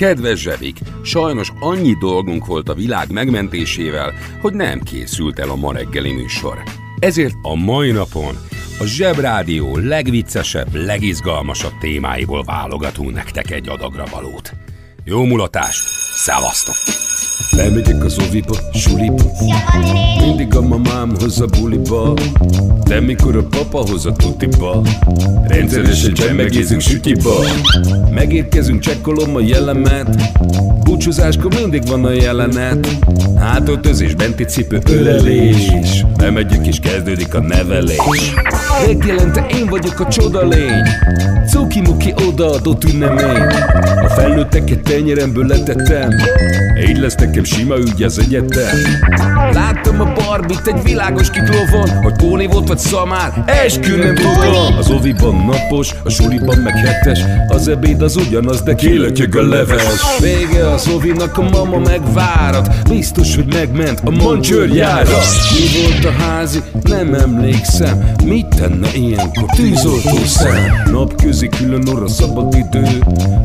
Kedves Zsevik, sajnos annyi dolgunk volt a világ megmentésével, hogy nem készült el a ma reggeli műsor. Ezért a mai napon a Zsebrádió legviccesebb, legizgalmasabb témáiból válogatunk nektek egy adagra valót. Jó mulatást, szevasztok! Lemegyek az oviba, suliba. Mindig a mamám hoz a buliba. De mikor a papa hoz a tutiba. Rendszeresen csemmegézünk sütiba. Megérkezünk, csekkolom a jellemet Búcsúzáskor mindig van a jelenet. Hátöltözés, benti cipő, ölelés. Bemegyek és kezdődik a nevelés. Reggelente én vagyok a csoda lény. Cuki-muki odaadott ünnemény A felnőtteket tenyeremből letettem. Így lesz nekem sima ügy az egyetem. Láttam a barbit egy világos kiklovon Hogy Póni volt vagy szamár, eskü nem tudom. Az oviban napos, a suliban meg hetes Az ebéd az ugyanaz, de kilötyög a leves. Vége az ovinak, a mama megvárat. Biztos, hogy megment a mancsőrjára Mi volt a házi? Nem emlékszem. Mit tenne ilyenkor? Tűzoltó szem. Napközi külön orra szabad idő.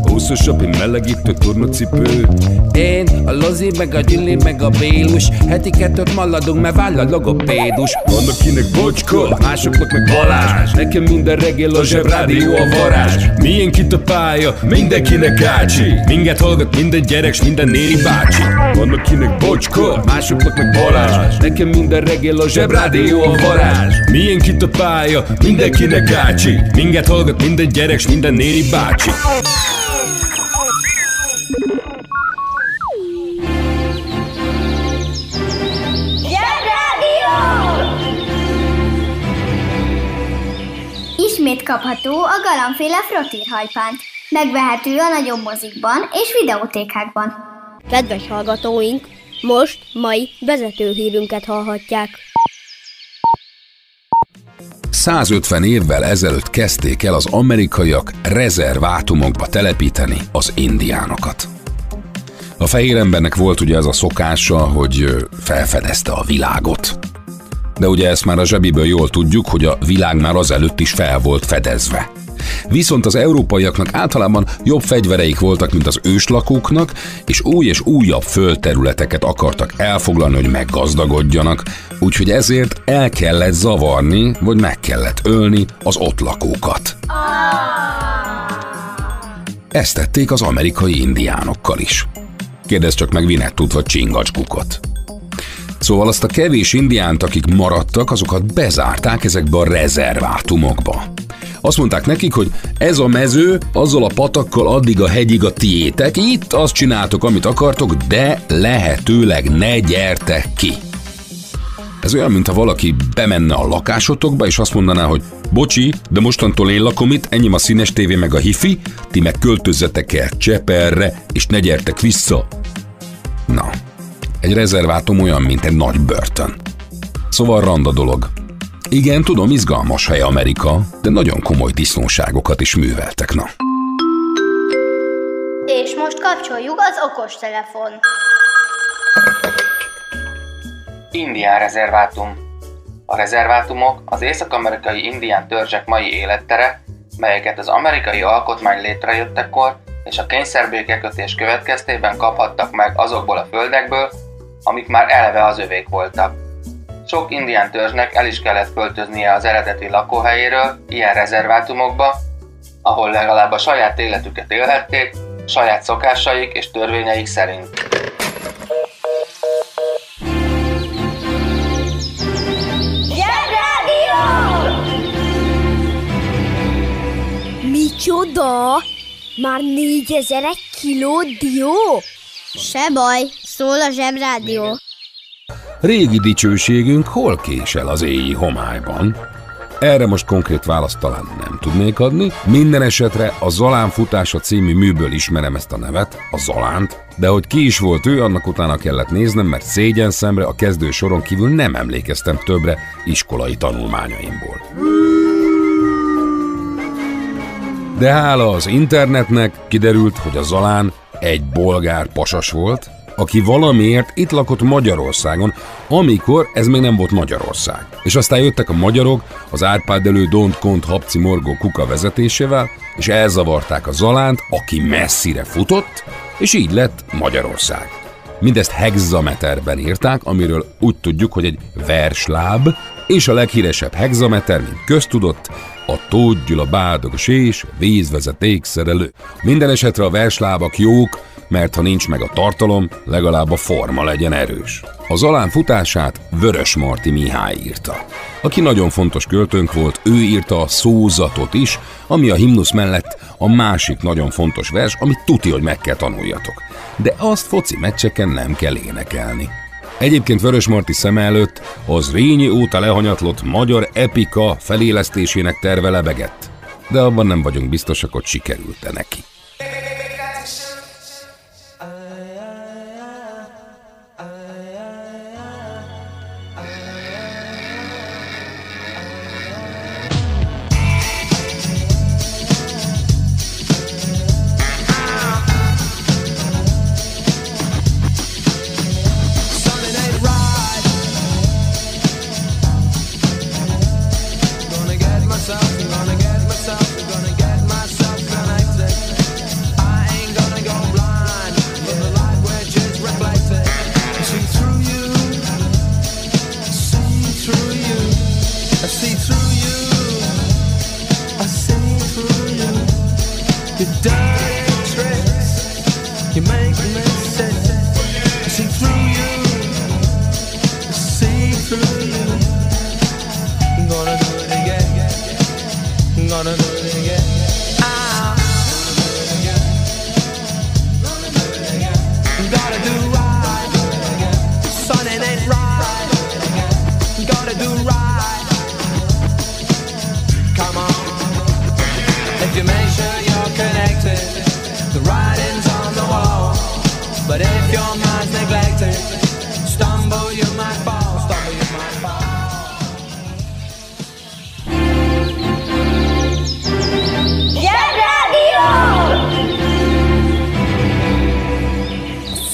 Húszosabb, egy melegítő tornacipő. Én, a Lozi, meg a Gyüli, meg a Bélus. Heti kettőt maladunk, mert váll a logopédus. Van akinek bocska, másoknak meg Balázs. Nekem minden reggel a zsebrádió a varázs. Milyen kit a pálya, mindenkinek ácsi. Minket hallgat minden gyerek, s minden néri bácsi. Van akinek bocska, másoknak meg Balázs. Nekem minden reggel a zsebrádió a varázs. Milyen kit a pálya, mindenkinek ácsi Minket hallgat minden gyerek, s minden néri bácsi! Ismét kapható a galambféle frottírhajpánt. Megvehető a nagyobb mozikban és videótékákban. Kedves hallgatóink, most mai vezetőhírünket hallhatják. 150 évvel ezelőtt kezdték el az amerikaiak rezervátumokba telepíteni az indiánokat. A fehér embernek volt ugye ez a szokása, hogy felfedezte a világot. De ugye ezt már a zsebiből jól tudjuk, hogy a világ már azelőtt is fel volt fedezve. Viszont az európaiaknak általában jobb fegyvereik voltak, mint az őslakóknak, és új és újabb földterületeket akartak elfoglalni, hogy meggazdagodjanak, úgyhogy ezért el kellett zavarni, vagy meg kellett ölni az ott lakókat. Ezt tették az amerikai indiánokkal is. Kérdezz csak meg Vinettut vagy Csingacskukot. Szóval azt a kevés indiánt, akik maradtak, azokat bezárták ezekbe a rezervátumokba. Azt mondták nekik, hogy ez a mező azzal a patakkal addig a hegyig a tiétek, itt azt csináltok, amit akartok, de lehetőleg ne gyertek ki. Ez olyan, mintha valaki bemenne a lakásotokba, és azt mondaná, hogy bocsi, de mostantól én lakom itt, enyém a színes tévé meg a hifi, ti meg költözzetek el Cseperre, és ne gyertek vissza. Na, egy rezervátum olyan, mint egy nagy börtön. Szóval randa dolog. Igen, tudom, izgalmas hely Amerika, de nagyon komoly disznóságokat is műveltek, na. És most kapcsoljuk az okostelefon. Indián rezervátum. A rezervátumok az észak-amerikai indián törzsek mai élettere, melyeket az amerikai alkotmány létrejöttekor és a kényszerbékekötés következtében kaphattak meg azokból a földekből, amik már eleve az övék voltak. Sok indián törzsnek el is kellett költöznie az eredeti lakóhelyéről ilyen rezervátumokba, ahol legalább a saját életüket élhették, saját szokásaik és törvényeik szerint. Zsebrádió! Micsoda? Már négyezer egy kiló dió? Se baj, szól a zsebrádió. Régi dicsőségünk hol késel az éji homályban? Erre most konkrét választ talán nem tudnék adni. Minden esetre a Zalán futása című műből ismerem ezt a nevet, a Zalánt, de hogy ki is volt ő, annak utána kellett néznem, mert szégyen szemre a kezdő soron kívül nem emlékeztem többre iskolai tanulmányaimból. De hála az internetnek kiderült, hogy a Zalán egy bolgár pasas volt, aki valamiért itt lakott Magyarországon, amikor ez még nem volt Magyarország. És aztán jöttek a magyarok az Árpád elő Don't Kont Habci Morgó Kuka vezetésével, és elzavarták a Zalánt, aki messzire futott, és így lett Magyarország. Mindezt hexameterben írták, amiről úgy tudjuk, hogy egy versláb, és a leghíresebb hexameter, mint köztudott, a Tóth Gyula bádogos és vízvezeték szerelő. Minden esetre a verslábak jók, mert ha nincs meg a tartalom, legalább a forma legyen erős. Az alán futását Vörös Marti Mihály írta. Aki nagyon fontos költőnk volt, ő írta a szózatot is, ami a himnusz mellett a másik nagyon fontos vers, amit tuti, hogy meg kell tanuljatok. De azt foci meccseken nem kell énekelni. Egyébként Vörös Marti szem előtt az Rényi óta lehanyatlott magyar epika felélesztésének terve lebegett. De abban nem vagyunk biztosak, hogy sikerült-e neki.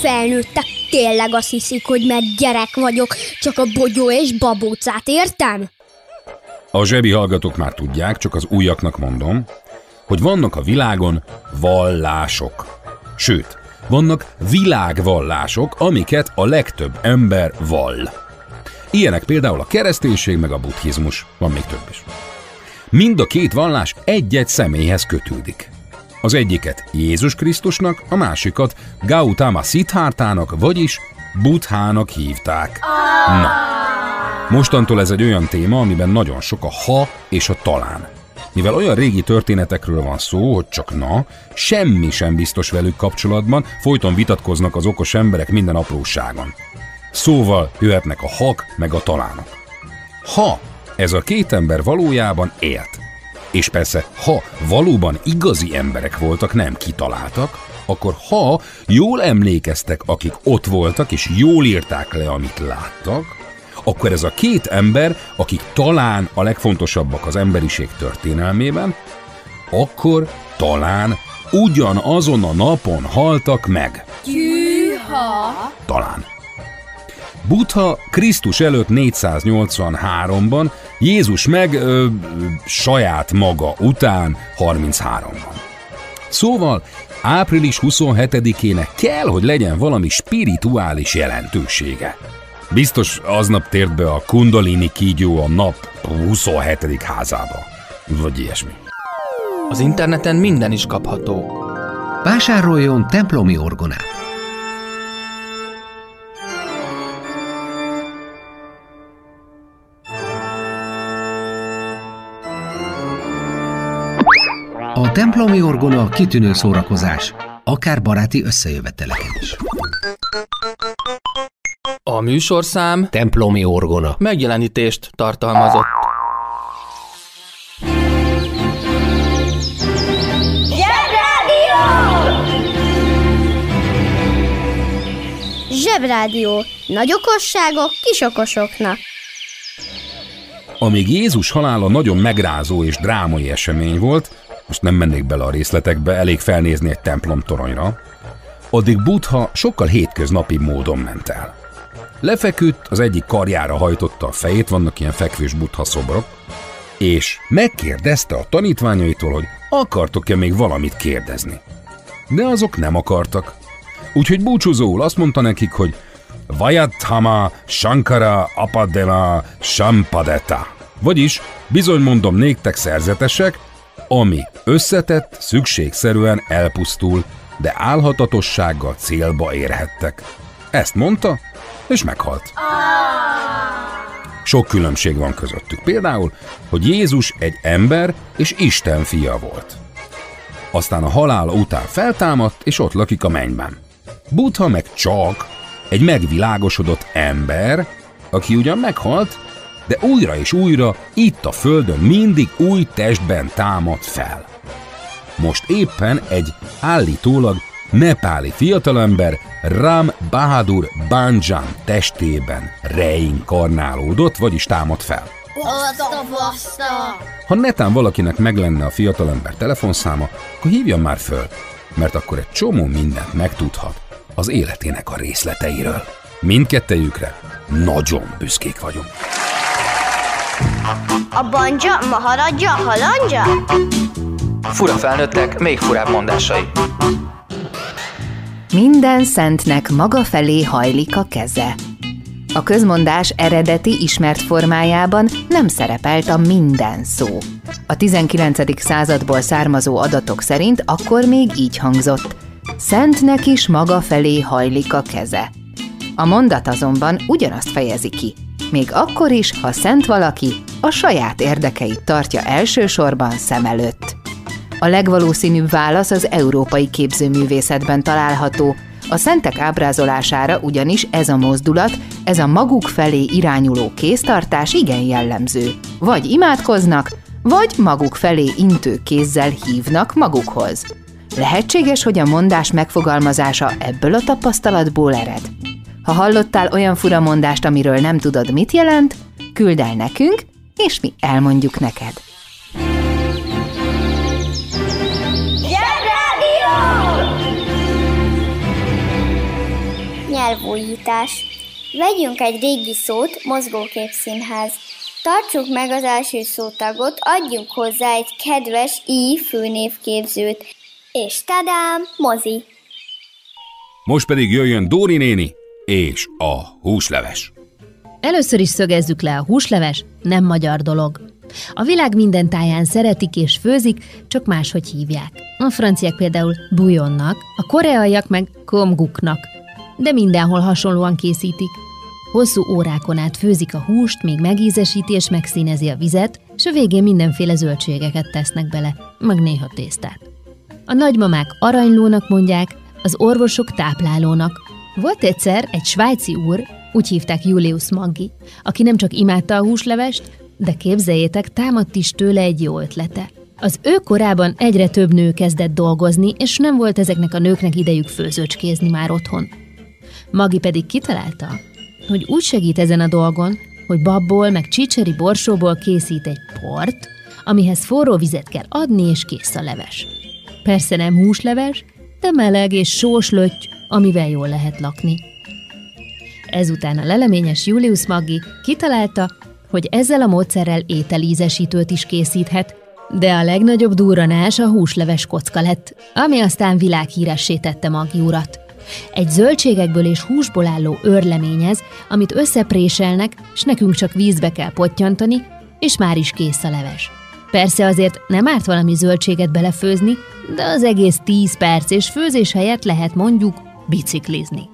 Felnőttek tényleg azt hiszik, hogy mert gyerek vagyok, csak a bogyó és babócát értem? A zsebi hallgatók már tudják, csak az újaknak mondom, hogy vannak a világon vallások. Sőt, vannak világvallások, amiket a legtöbb ember vall. Ilyenek például a kereszténység meg a buddhizmus, van még több is. Mind a két vallás egy-egy személyhez kötődik. Az egyiket Jézus Krisztusnak, a másikat Gautama Siddhartának, vagyis Buddhának hívták. Na, mostantól ez egy olyan téma, amiben nagyon sok a ha és a talán. Mivel olyan régi történetekről van szó, hogy csak na, semmi sem biztos velük kapcsolatban, folyton vitatkoznak az okos emberek minden apróságon. Szóval jöhetnek a hak meg a talánok. Ha ez a két ember valójában élt, és persze, ha valóban igazi emberek voltak, nem kitaláltak, akkor ha jól emlékeztek, akik ott voltak, és jól írták le, amit láttak, akkor ez a két ember, akik talán a legfontosabbak az emberiség történelmében, akkor talán ugyanazon a napon haltak meg. Gyűha! Talán. Buddha Krisztus előtt 483-ban, Jézus meg ö, saját maga után 33-ban. Szóval április 27-ének kell, hogy legyen valami spirituális jelentősége. Biztos aznap tért be a Kundalini kígyó a nap 27. házába. Vagy ilyesmi. Az interneten minden is kapható. Vásároljon templomi orgonát! A templomi orgona kitűnő szórakozás, akár baráti összejöveteleken is. A műsorszám templomi orgona megjelenítést tartalmazott. Zsebrádió! Zsebrádió. Nagy okosságok kis. Amíg Jézus halála nagyon megrázó és drámai esemény volt, most nem mennék bele a részletekbe, elég felnézni egy templom toronyra, addig Buddha sokkal hétköznapi módon ment el. Lefeküdt, az egyik karjára hajtotta a fejét, vannak ilyen fekvős Buddha szobrok, és megkérdezte a tanítványaitól, hogy akartok-e még valamit kérdezni. De azok nem akartak. Úgyhogy búcsúzóul azt mondta nekik, hogy Vajathama Shankara Apadeva Sampadeta. Vagyis, bizony mondom néktek szerzetesek, ami összetett, szükségszerűen elpusztul, de álhatatossággal célba érhettek. Ezt mondta, és meghalt. Sok különbség van közöttük. Például, hogy Jézus egy ember és Isten fia volt. Aztán a halál után feltámadt, és ott lakik a mennyben. Buddha meg csak egy megvilágosodott ember, aki ugyan meghalt, de újra és újra itt a földön mindig új testben támad fel. Most éppen egy állítólag nepáli fiatalember Ram Bahadur Banjan testében reinkarnálódott, vagyis támad fel. Ha netán valakinek meg lenne a fiatalember telefonszáma, akkor hívjon már föl, mert akkor egy csomó mindent megtudhat az életének a részleteiről. Mindkettejükre nagyon büszkék vagyunk. A banja, maharadja, halandja? Fura felnőttek, még furább mondásai. Minden szentnek maga felé hajlik a keze. A közmondás eredeti ismert formájában nem szerepelt a minden szó. A 19. századból származó adatok szerint akkor még így hangzott. Szentnek is maga felé hajlik a keze. A mondat azonban ugyanazt fejezi ki. Még akkor is, ha szent valaki, a saját érdekeit tartja elsősorban szem előtt. A legvalószínűbb válasz az európai képzőművészetben található, a szentek ábrázolására ugyanis ez a mozdulat, ez a maguk felé irányuló kéztartás igen jellemző. Vagy imádkoznak, vagy maguk felé intő kézzel hívnak magukhoz. Lehetséges, hogy a mondás megfogalmazása ebből a tapasztalatból ered. Ha hallottál olyan fura mondást, amiről nem tudod, mit jelent, küld el nekünk, és mi elmondjuk neked. Nyelvújítás. Vegyünk egy régi szót, mozgóképszínház. Tartsuk meg az első szótagot, adjunk hozzá egy kedves i főnévképzőt. És tadám, mozi. Most pedig jöjjön Dóri néni és a húsleves. Először is szögezzük le, a húsleves nem magyar dolog. A világ minden táján szeretik és főzik, csak máshogy hívják. A franciák például bujonnak, a koreaiak meg komguknak, de mindenhol hasonlóan készítik. Hosszú órákon át főzik a húst, még megízesíti és megszínezi a vizet, és a végén mindenféle zöldségeket tesznek bele, meg néha tésztát. A nagymamák aranylónak mondják, az orvosok táplálónak. Volt egyszer egy svájci úr, úgy hívták Julius Maggi, aki nem csak imádta a húslevest, de képzeljétek, támadt is tőle egy jó ötlete. Az ő korában egyre több nő kezdett dolgozni, és nem volt ezeknek a nőknek idejük főzőcskézni már otthon. Magi pedig kitalálta, hogy úgy segít ezen a dolgon, hogy babból meg csicseri borsóból készít egy port, amihez forró vizet kell adni, és kész a leves. Persze nem húsleves, de meleg és sós lötty, amivel jól lehet lakni. Ezután a leleményes Julius Maggi kitalálta, hogy ezzel a módszerrel ételízesítőt is készíthet, de a legnagyobb durranás a húsleves kocka lett, ami aztán világhíressé tette Maggi urat. Egy zöldségekből és húsból álló örleményez, amit összepréselnek, és nekünk csak vízbe kell pottyantani, és már is kész a leves. Persze azért nem árt valami zöldséget belefőzni, de az egész 10 perc és főzés helyett lehet mondjuk biciklizni.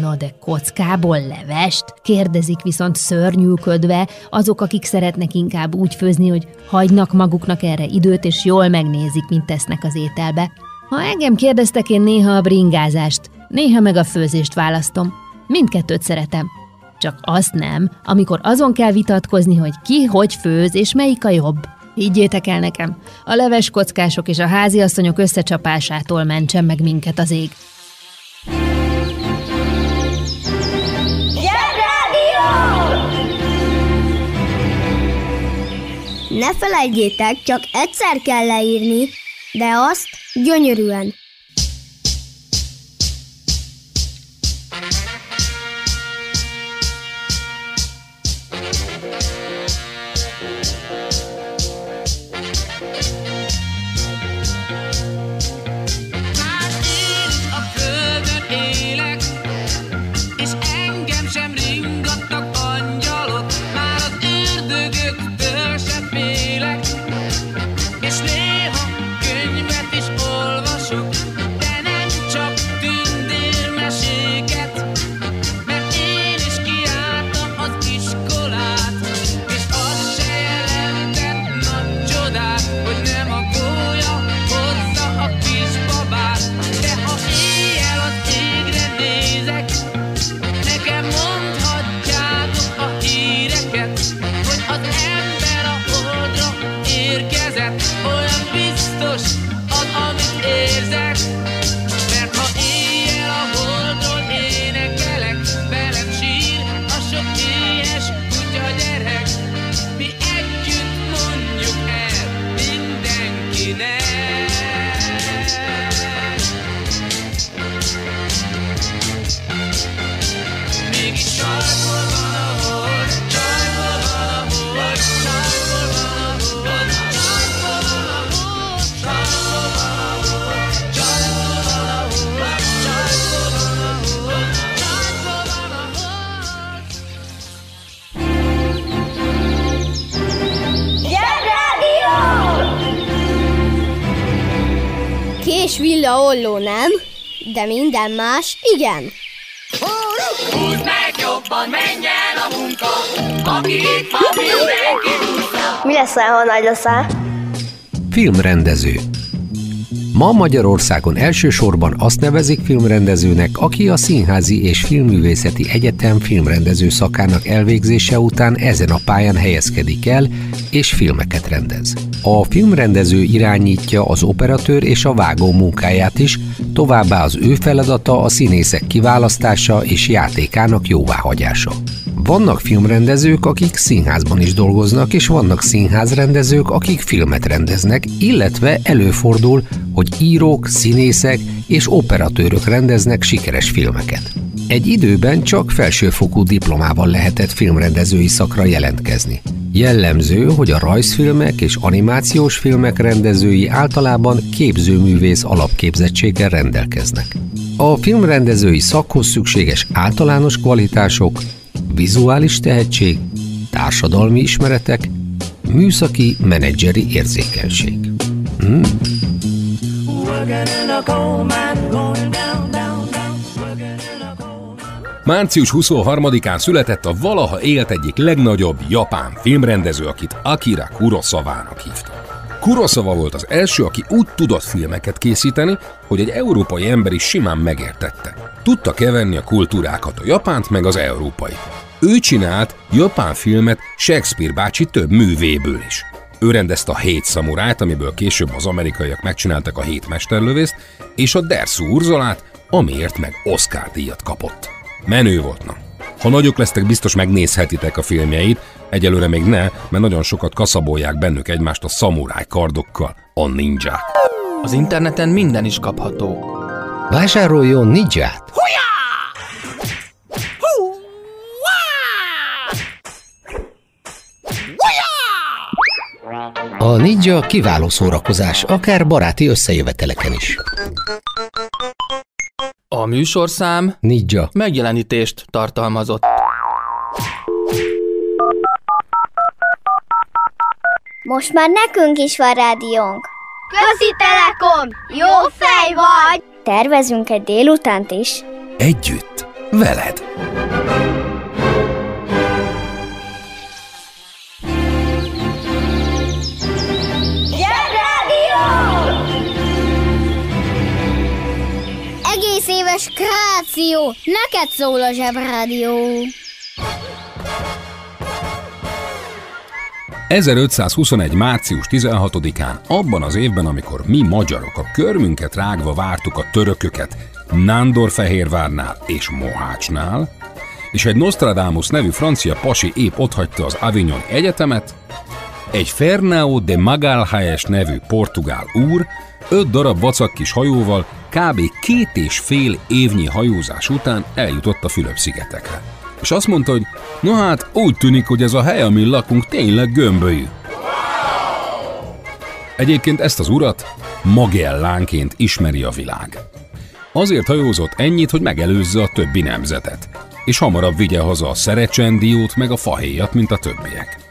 Na de kockából levest? Kérdezik viszont szörnyűködve azok, akik szeretnek inkább úgy főzni, hogy hagynak maguknak erre időt, és jól megnézik, mint tesznek az ételbe. Ha engem kérdeztek, én néha a bringázást, néha meg a főzést választom. Mindkettőt szeretem. Csak azt nem, amikor azon kell vitatkozni, hogy ki hogy főz és melyik a jobb. Higgyétek el nekem, a leves kockások és a háziasszonyok összecsapásától mentsen meg minket az ég. Ne felejtjétek, csak egyszer kell leírni, de azt gyönyörűen. Kés villa olló nem, de minden más igen. Húzd meg jobban, menjen a munka, aki itt van, mindenki Mi lesz, ha nagy leszel? Filmrendező Ma Magyarországon elsősorban azt nevezik filmrendezőnek, aki a Színházi és Filmművészeti Egyetem filmrendező szakának elvégzése után ezen a pályán helyezkedik el, és filmeket rendez. A filmrendező irányítja az operatőr és a vágó munkáját is, továbbá az ő feladata a színészek kiválasztása és játékának jóváhagyása. Vannak filmrendezők, akik színházban is dolgoznak, és vannak színházrendezők, akik filmet rendeznek, illetve előfordul, hogy írók, színészek és operatőrök rendeznek sikeres filmeket. Egy időben csak felsőfokú diplomával lehetett filmrendezői szakra jelentkezni. Jellemző, hogy a rajzfilmek és animációs filmek rendezői általában képzőművész alapképzettséggel rendelkeznek. A filmrendezői szakhoz szükséges általános kvalitások, vizuális tehetség, társadalmi ismeretek, műszaki menedzseri érzékenység. Hmm. Március 23-án született a valaha élt egyik legnagyobb japán filmrendező, akit Akira Kurosawa-nak hívtak. Kurosawa volt az első, aki úgy tudott filmeket készíteni, hogy egy európai ember is simán megértette. Tudta keverni a kultúrákat, a japánt meg az európai. Ő csinált japán filmet Shakespeare bácsi több művéből is. Ő rendezte a Hét szamurájt, amiből később az amerikaiak megcsináltak a Hét mesterlövészt, és a Derszú Urzolát, amiért meg Oscar díjat kapott. Menő volt, na. Ha nagyok lesztek, biztos megnézhetitek a filmjeit, egyelőre még ne, mert nagyon sokat kaszabolják bennük egymást a szamuráj kardokkal, a ninják. Az interneten minden is kapható. Vásároljon ninját! A ninja kiváló szórakozás, akár baráti összejöveteleken is. A műsorszám Ninja. megjelenítést tartalmazott. Most már nekünk is van rádiónk. Közi Telekom! Jó fej vagy! Tervezünk egy délutánt is. Együtt, veled. Éves kráció! Neked szól a Zsebrádió! 1521. március 16-án, abban az évben, amikor mi magyarok a körmünket rágva vártuk a törököket Nándorfehérvárnál és Mohácsnál, és egy Nostradamus nevű francia pasi épp otthagyta az Avignon Egyetemet, egy Fernão de Magalhães nevű portugál úr öt darab vacak kis hajóval kb. két és fél évnyi hajózás után eljutott a Fülöp-szigetekre. És azt mondta, hogy no hát úgy tűnik, hogy ez a hely, amin lakunk, tényleg gömbölyű. Egyébként ezt az urat Magellánként ismeri a világ. Azért hajózott ennyit, hogy megelőzze a többi nemzetet, és hamarabb vigye haza a szerecsendiót meg a fahéjat, mint a többiek.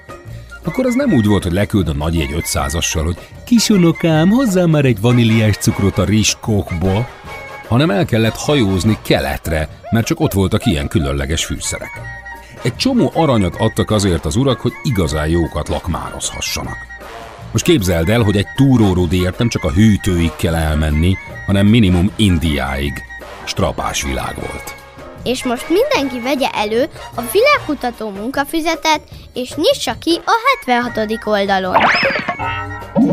Akkor az nem úgy volt, hogy leküld a nagy egy 500-assal, hogy kisunokám, hozzá már egy vaníliás cukrot a rizskokba, hanem el kellett hajózni keletre, mert csak ott voltak ilyen különleges fűszerek. Egy csomó aranyat adtak azért az urak, hogy igazán jókat lakmározhassanak. Most képzeld el, hogy egy túrórudért nem csak a hűtőig kell elmenni, hanem minimum Indiáig. Strapás világ volt. És most mindenki vegye elő a világkutató munkafüzetet, és nyissa ki a 76. oldalon.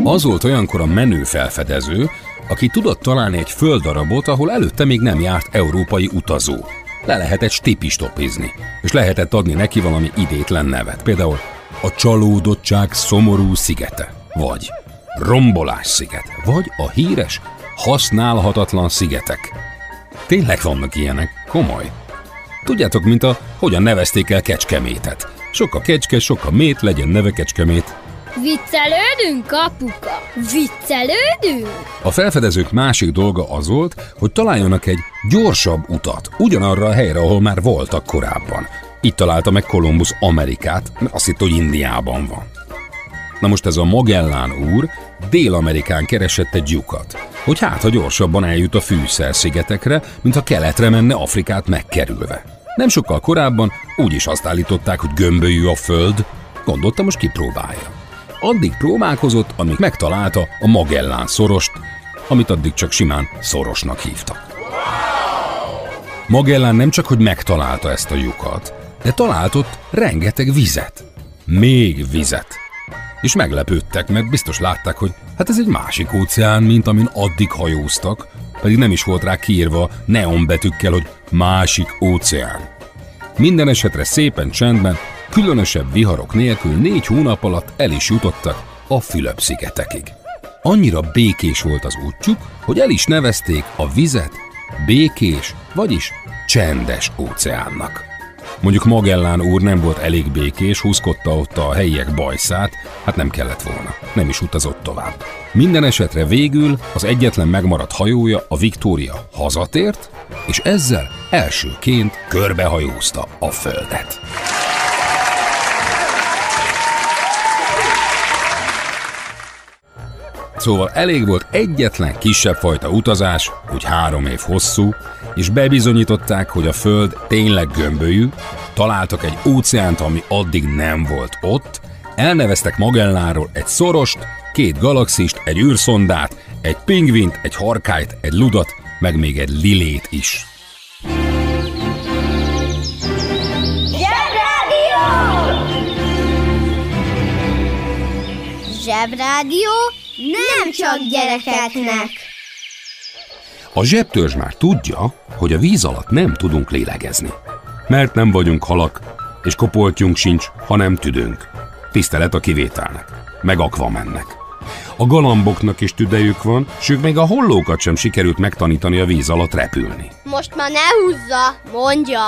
Az volt olyankor a menő felfedező, aki tudott találni egy földdarabot, ahol előtte még nem járt európai utazó. Le lehetett stipistopizni, és lehetett adni neki valami idétlen nevet. Például a csalódottság szomorú szigete, vagy rombolás szigete, vagy a híres használhatatlan szigetek. Tényleg vannak ilyenek, komoly. Tudjátok, mint a hogyan nevezték el Kecskemétet. Sok a kecske, sok a mét, legyen neve Kecskemét. Viccelődünk, apuka? Viccelődünk? A felfedezők másik dolga az volt, hogy találjanak egy gyorsabb utat, ugyanarra a helyre, ahol már voltak korábban. Itt találta meg Kolumbusz Amerikát, mert azt hitt, hogy Indiában van. Na most ez a Magellán úr Dél-Amerikán keresett egy lyukat, hogy hát, ha gyorsabban eljut a fűszer-szigetekre, mint ha keletre menne Afrikát megkerülve. Nem sokkal korábban úgy is azt állították, hogy gömbölyű a föld, gondolta most kipróbálja. Addig próbálkozott, amíg megtalálta a Magellán szorost, amit addig csak simán szorosnak hívtak. Magellán nem csak, hogy megtalálta ezt a lyukat, de talált ott rengeteg vizet. Még vizet. És meglepődtek, mert biztos látták, hogy hát ez egy másik óceán, mint amin addig hajóztak, pedig nem is volt rá kiírva neonbetűkkel, hogy másik óceán. Minden esetre szépen csendben, különösebb viharok nélkül négy hónap alatt el is jutottak a Fülöp-szigetekig. Annyira békés volt az útjuk, hogy el is nevezték a vizet békés, vagyis csendes óceánnak. Mondjuk Magellán úr nem volt elég békés, húzkodta ott a helyiek bajszát, hát nem kellett volna, nem is utazott tovább. Minden esetre végül az egyetlen megmaradt hajója, a Victoria hazatért, és ezzel elsőként körbehajózta a földet. Szóval elég volt egyetlen kisebb fajta utazás, úgy három év hosszú, és bebizonyították, hogy a Föld tényleg gömbölyű, találtak egy óceánt, ami addig nem volt ott, elneveztek Magelláról egy szorost, két galaxist, egy űrszondát, egy pingvint, egy harkályt, egy ludat, meg még egy lilét is. Zsebrádió nem csak gyerekeknek. A zsebtörzs már tudja, hogy a víz alatt nem tudunk lélegezni. Mert nem vagyunk halak, és kopoltjunk sincs, ha nem tüdőnk. Tisztelet a kivételnek, meg akvamennek. A galamboknak is tüdejük van, s ők még a hollókat sem sikerült megtanítani a víz alatt repülni. Most már ne húzza, mondja.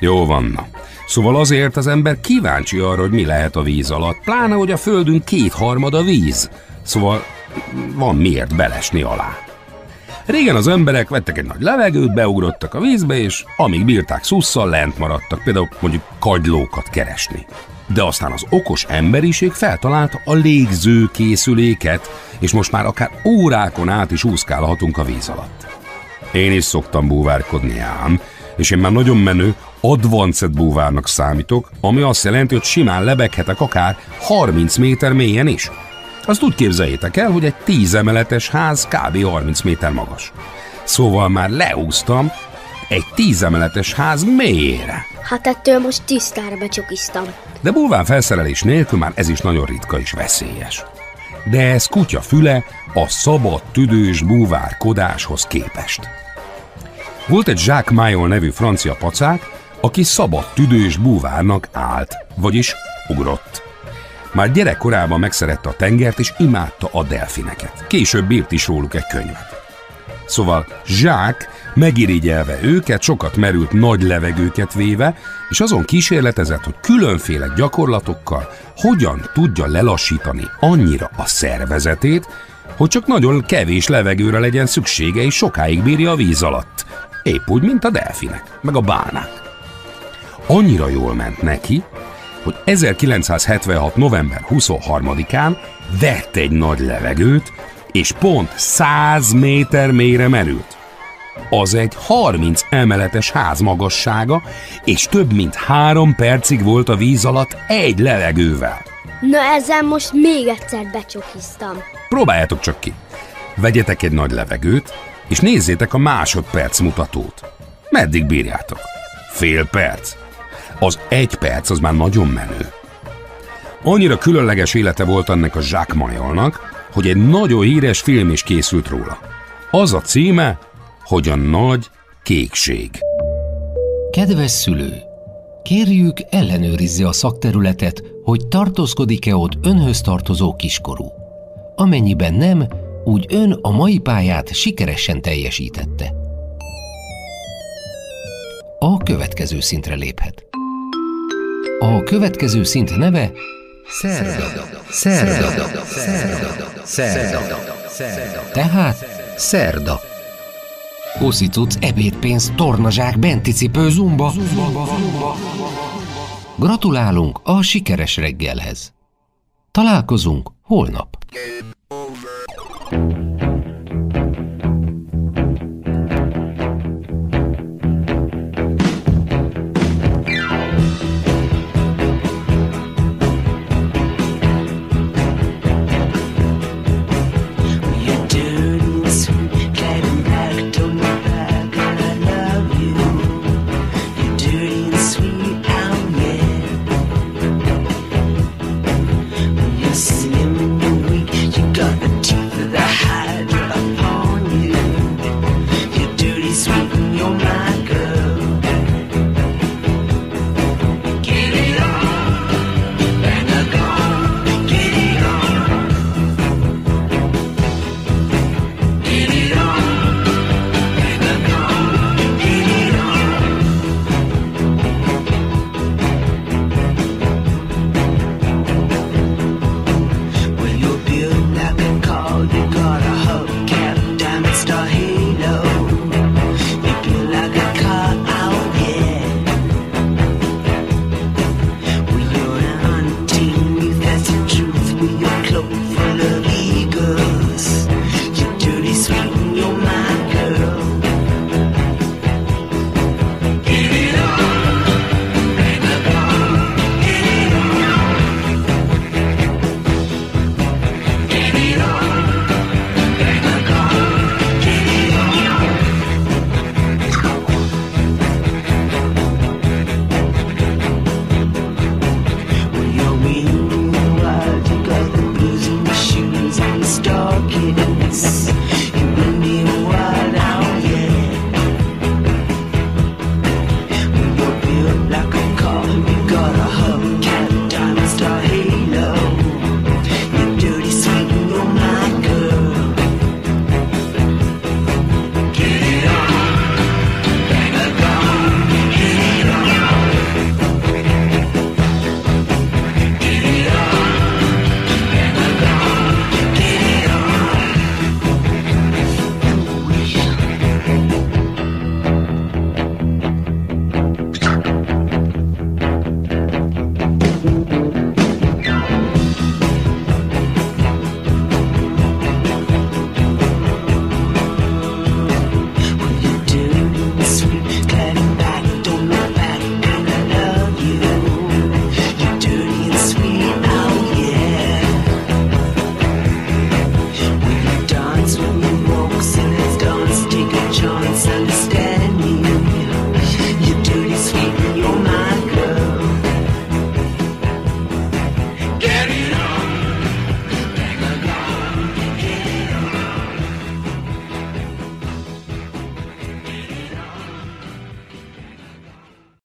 Jó van, na. Szóval azért az ember kíváncsi arra, hogy mi lehet a víz alatt, pláne, hogy a földünk kétharmada víz. Szóval van miért belesni alá. Régen az emberek vettek egy nagy levegőt, beugrottak a vízbe, és amíg bírták szusszal, lent maradtak, például mondjuk kagylókat keresni. De aztán az okos emberiség feltalálta a légző készüléket, és most már akár órákon át is úszkálhatunk a víz alatt. Én is szoktam búvárkodni ám, és én már nagyon menő advanced búvárnak számítok, ami azt jelenti, hogy simán lebeghetek akár 30 méter mélyen is. Azt úgy képzeljétek el, hogy egy 10 emeletes ház kb. 30 méter magas. Szóval már leúztam egy 10 emeletes ház mélyére. Hát ettől most tisztára becsukiztam. De bulván felszerelés nélkül már ez is nagyon ritka és veszélyes. De ez kutya füle a szabad tüdős búvárkodáshoz képest. Volt egy Jacques Mayol nevű francia pacák, aki szabad tüdős búvárnak állt, vagyis ugrott. Már gyerekkorában megszerette a tengert, és imádta a delfineket. Később írt is róluk egy könyvet. Szóval Zsák megirigyelve őket, sokat merült nagy levegőket véve, és azon kísérletezett, hogy különféle gyakorlatokkal hogyan tudja lelassítani annyira a szervezetét, hogy csak nagyon kevés levegőre legyen szüksége, és sokáig bírja a víz alatt. Épp úgy, mint a delfinek, meg a bálnák. Annyira jól ment neki, hogy 1976. november 23-án vett egy nagy levegőt, és pont 100 méter mélyre merült. Az egy 30 emeletes ház magassága, és több mint három percig volt a víz alatt egy levegővel. Na ezzel most még egyszer becsokiztam. Próbáljátok csak ki. Vegyetek egy nagy levegőt, és nézzétek a másodperc mutatót. Meddig bírjátok? Fél perc? Az egy perc az már nagyon menő. Annyira különleges élete volt ennek a Jacques Mayolnak, hogy egy nagyon híres film is készült róla. Az a címe, hogy a nagy kékség. Kedves szülő! Kérjük, ellenőrizze a szakterületet, hogy tartózkodik-e ott önhöz tartozó kiskorú. Amennyiben nem, úgy ön a mai pályát sikeresen teljesítette. A következő szintre léphet. A következő szint neve Szerda. Szerda. Szerda. Szerda. Szerda. Tehát Szerda. Uszicuc, ebédpénz, tornazsák, benti cipő, zumba. zumba, zumba. Gratulálunk a sikeres reggelhez. Találkozunk holnap.